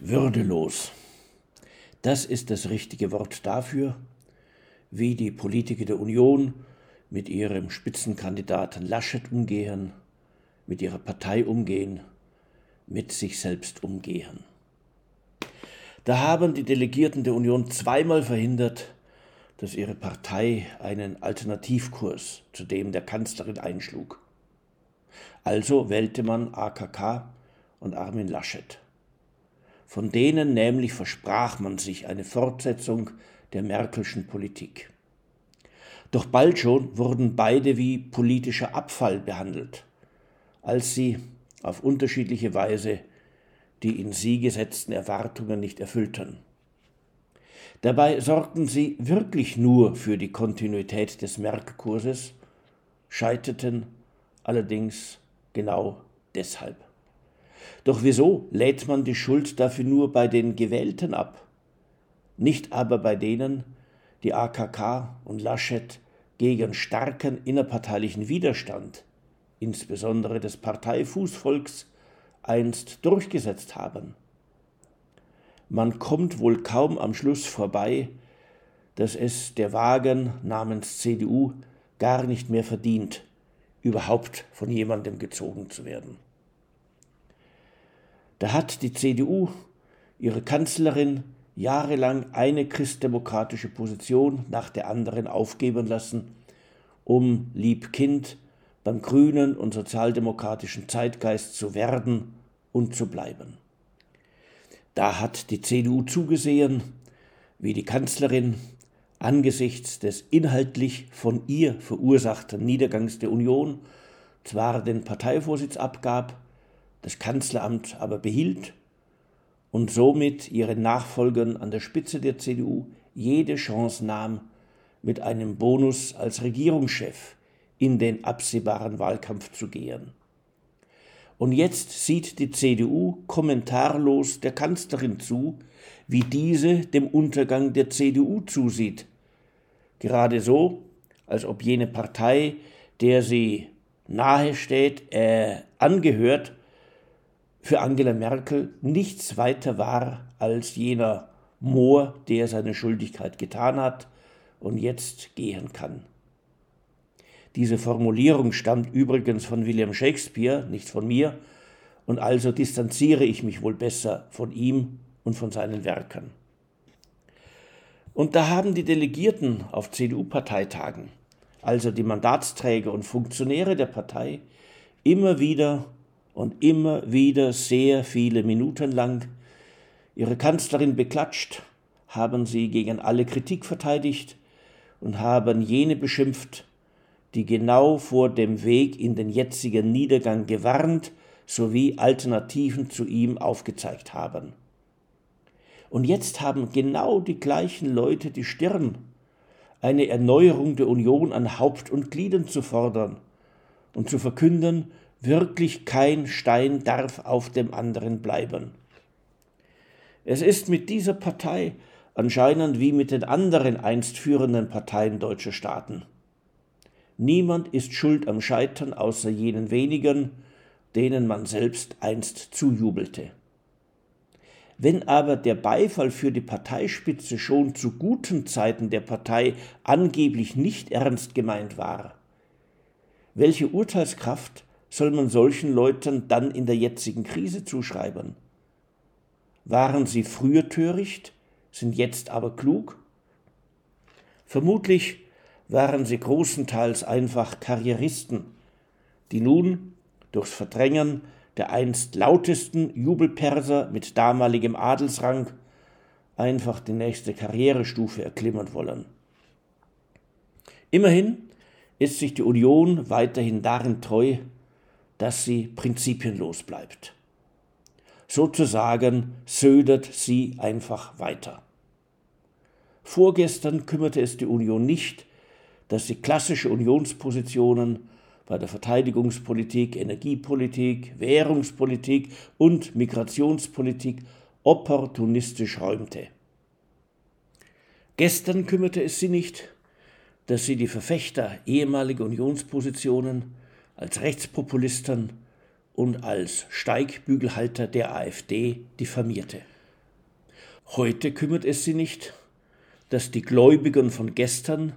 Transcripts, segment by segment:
Würdelos. Das ist das richtige Wort dafür, wie die Politiker der Union mit ihrem Spitzenkandidaten Laschet umgehen, mit ihrer Partei umgehen, mit sich selbst umgehen. Da haben die Delegierten der Union zweimal verhindert, dass ihre Partei einen Alternativkurs zu dem der Kanzlerin einschlug. Also wählte man AKK und Armin Laschet. Von denen nämlich versprach man sich eine Fortsetzung der Merkelschen Politik. Doch bald schon wurden beide wie politischer Abfall behandelt, als sie auf unterschiedliche Weise die in sie gesetzten Erwartungen nicht erfüllten. Dabei sorgten sie wirklich nur für die Kontinuität des Merkkurses, scheiterten allerdings genau deshalb. Doch wieso lädt man die Schuld dafür nur bei den Gewählten ab, nicht aber bei denen, die AKK und Laschet gegen starken innerparteilichen Widerstand, insbesondere des Parteifußvolks, einst durchgesetzt haben? Man kommt wohl kaum am Schluss vorbei, dass es der Wagen namens CDU gar nicht mehr verdient, überhaupt von jemandem gezogen zu werden. Da hat die CDU ihre Kanzlerin jahrelang eine christdemokratische Position nach der anderen aufgeben lassen, um Liebkind beim grünen und sozialdemokratischen Zeitgeist zu werden und zu bleiben. Da hat die CDU zugesehen, wie die Kanzlerin angesichts des inhaltlich von ihr verursachten Niedergangs der Union zwar den Parteivorsitz abgab, das Kanzleramt aber behielt und somit ihren Nachfolgern an der Spitze der CDU jede Chance nahm, mit einem Bonus als Regierungschef in den absehbaren Wahlkampf zu gehen. Und jetzt sieht die CDU kommentarlos der Kanzlerin zu, wie diese dem Untergang der CDU zusieht. Gerade so, als ob jene Partei, der sie nahe steht, äh, angehört, für Angela Merkel nichts weiter war als jener Moor, der seine Schuldigkeit getan hat und jetzt gehen kann. Diese Formulierung stammt übrigens von William Shakespeare, nicht von mir, und also distanziere ich mich wohl besser von ihm und von seinen Werken. Und da haben die Delegierten auf CDU-Parteitagen, also die Mandatsträger und Funktionäre der Partei, immer wieder und immer wieder sehr viele Minuten lang ihre Kanzlerin beklatscht, haben sie gegen alle Kritik verteidigt und haben jene beschimpft, die genau vor dem Weg in den jetzigen Niedergang gewarnt sowie Alternativen zu ihm aufgezeigt haben. Und jetzt haben genau die gleichen Leute die Stirn, eine Erneuerung der Union an Haupt und Gliedern zu fordern und zu verkünden, wirklich kein Stein darf auf dem anderen bleiben. Es ist mit dieser Partei anscheinend wie mit den anderen einst führenden Parteien deutscher Staaten. Niemand ist schuld am Scheitern außer jenen wenigen, denen man selbst einst zujubelte. Wenn aber der Beifall für die Parteispitze schon zu guten Zeiten der Partei angeblich nicht ernst gemeint war, welche Urteilskraft soll man solchen Leuten dann in der jetzigen Krise zuschreiben? Waren sie früher töricht, sind jetzt aber klug? Vermutlich waren sie großenteils einfach Karrieristen, die nun durchs Verdrängen der einst lautesten Jubelperser mit damaligem Adelsrang einfach die nächste Karrierestufe erklimmen wollen. Immerhin ist sich die Union weiterhin darin treu, dass sie prinzipienlos bleibt. Sozusagen södert sie einfach weiter. Vorgestern kümmerte es die Union nicht dass sie klassische Unionspositionen bei der Verteidigungspolitik, Energiepolitik, Währungspolitik und Migrationspolitik opportunistisch räumte. Gestern kümmerte es sie nicht, dass sie die Verfechter ehemaliger Unionspositionen als Rechtspopulisten und als Steigbügelhalter der AfD diffamierte. Heute kümmert es sie nicht, dass die Gläubigen von gestern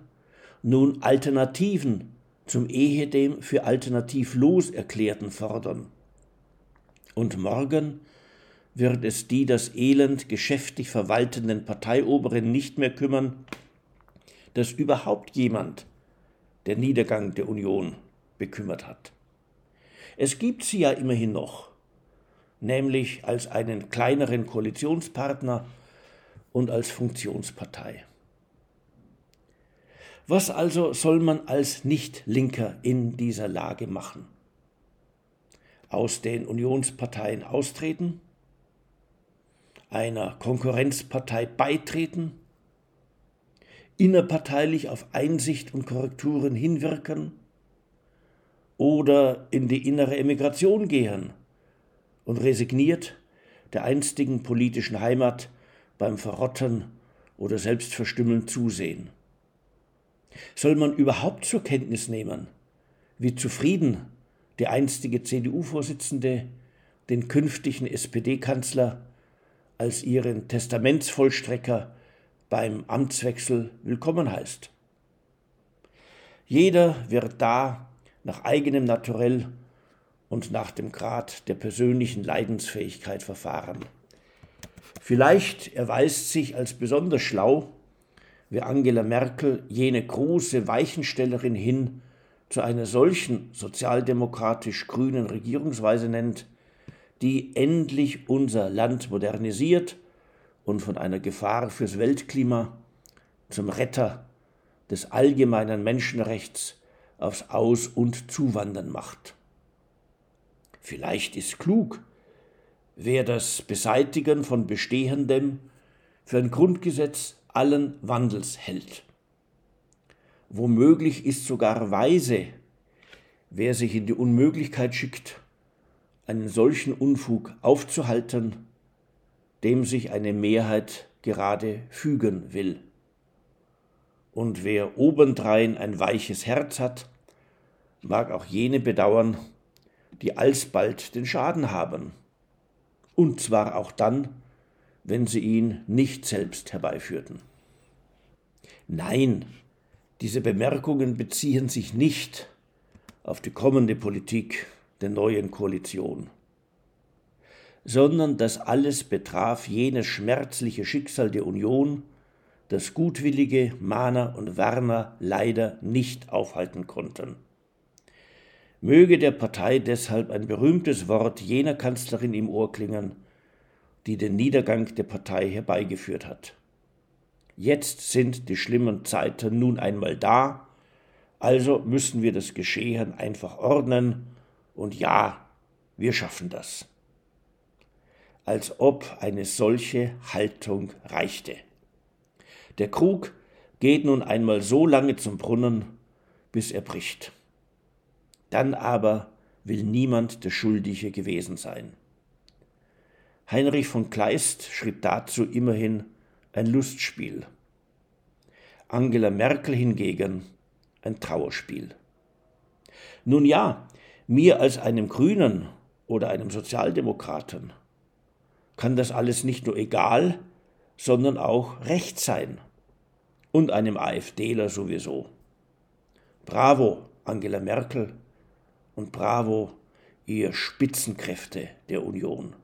nun Alternativen zum ehedem für alternativlos erklärten fordern. Und morgen wird es die das Elend geschäftig verwaltenden Parteioberen nicht mehr kümmern, dass überhaupt jemand der Niedergang der Union bekümmert hat. Es gibt sie ja immerhin noch, nämlich als einen kleineren Koalitionspartner und als Funktionspartei. Was also soll man als Nicht-Linker in dieser Lage machen? Aus den Unionsparteien austreten? Einer Konkurrenzpartei beitreten? Innerparteilich auf Einsicht und Korrekturen hinwirken? Oder in die innere Emigration gehen und resigniert der einstigen politischen Heimat beim Verrotten oder Selbstverstümmeln zusehen? Soll man überhaupt zur Kenntnis nehmen, wie zufrieden die einstige CDU-Vorsitzende den künftigen SPD-Kanzler als ihren Testamentsvollstrecker beim Amtswechsel willkommen heißt? Jeder wird da nach eigenem Naturell und nach dem Grad der persönlichen Leidensfähigkeit verfahren. Vielleicht erweist sich als besonders schlau, wie Angela Merkel jene große Weichenstellerin hin zu einer solchen sozialdemokratisch-grünen Regierungsweise nennt, die endlich unser Land modernisiert und von einer Gefahr fürs Weltklima zum Retter des allgemeinen Menschenrechts aufs Aus- und Zuwandern macht. Vielleicht ist klug, wer das Beseitigen von Bestehendem für ein Grundgesetz allen Wandels hält. Womöglich ist sogar weise, wer sich in die Unmöglichkeit schickt, einen solchen Unfug aufzuhalten, dem sich eine Mehrheit gerade fügen will. Und wer obendrein ein weiches Herz hat, mag auch jene bedauern, die alsbald den Schaden haben, und zwar auch dann, wenn sie ihn nicht selbst herbeiführten. Nein, diese Bemerkungen beziehen sich nicht auf die kommende Politik der neuen Koalition, sondern das alles betraf jenes schmerzliche Schicksal der Union, das gutwillige Mahner und Werner leider nicht aufhalten konnten. Möge der Partei deshalb ein berühmtes Wort jener Kanzlerin im Ohr klingen, die den Niedergang der Partei herbeigeführt hat. Jetzt sind die schlimmen Zeiten nun einmal da, also müssen wir das Geschehen einfach ordnen, und ja, wir schaffen das. Als ob eine solche Haltung reichte. Der Krug geht nun einmal so lange zum Brunnen, bis er bricht. Dann aber will niemand der Schuldige gewesen sein. Heinrich von Kleist schrieb dazu immerhin ein Lustspiel. Angela Merkel hingegen ein Trauerspiel. Nun ja, mir als einem Grünen oder einem Sozialdemokraten kann das alles nicht nur egal, sondern auch recht sein. Und einem AfDler sowieso. Bravo, Angela Merkel, und bravo, ihr Spitzenkräfte der Union.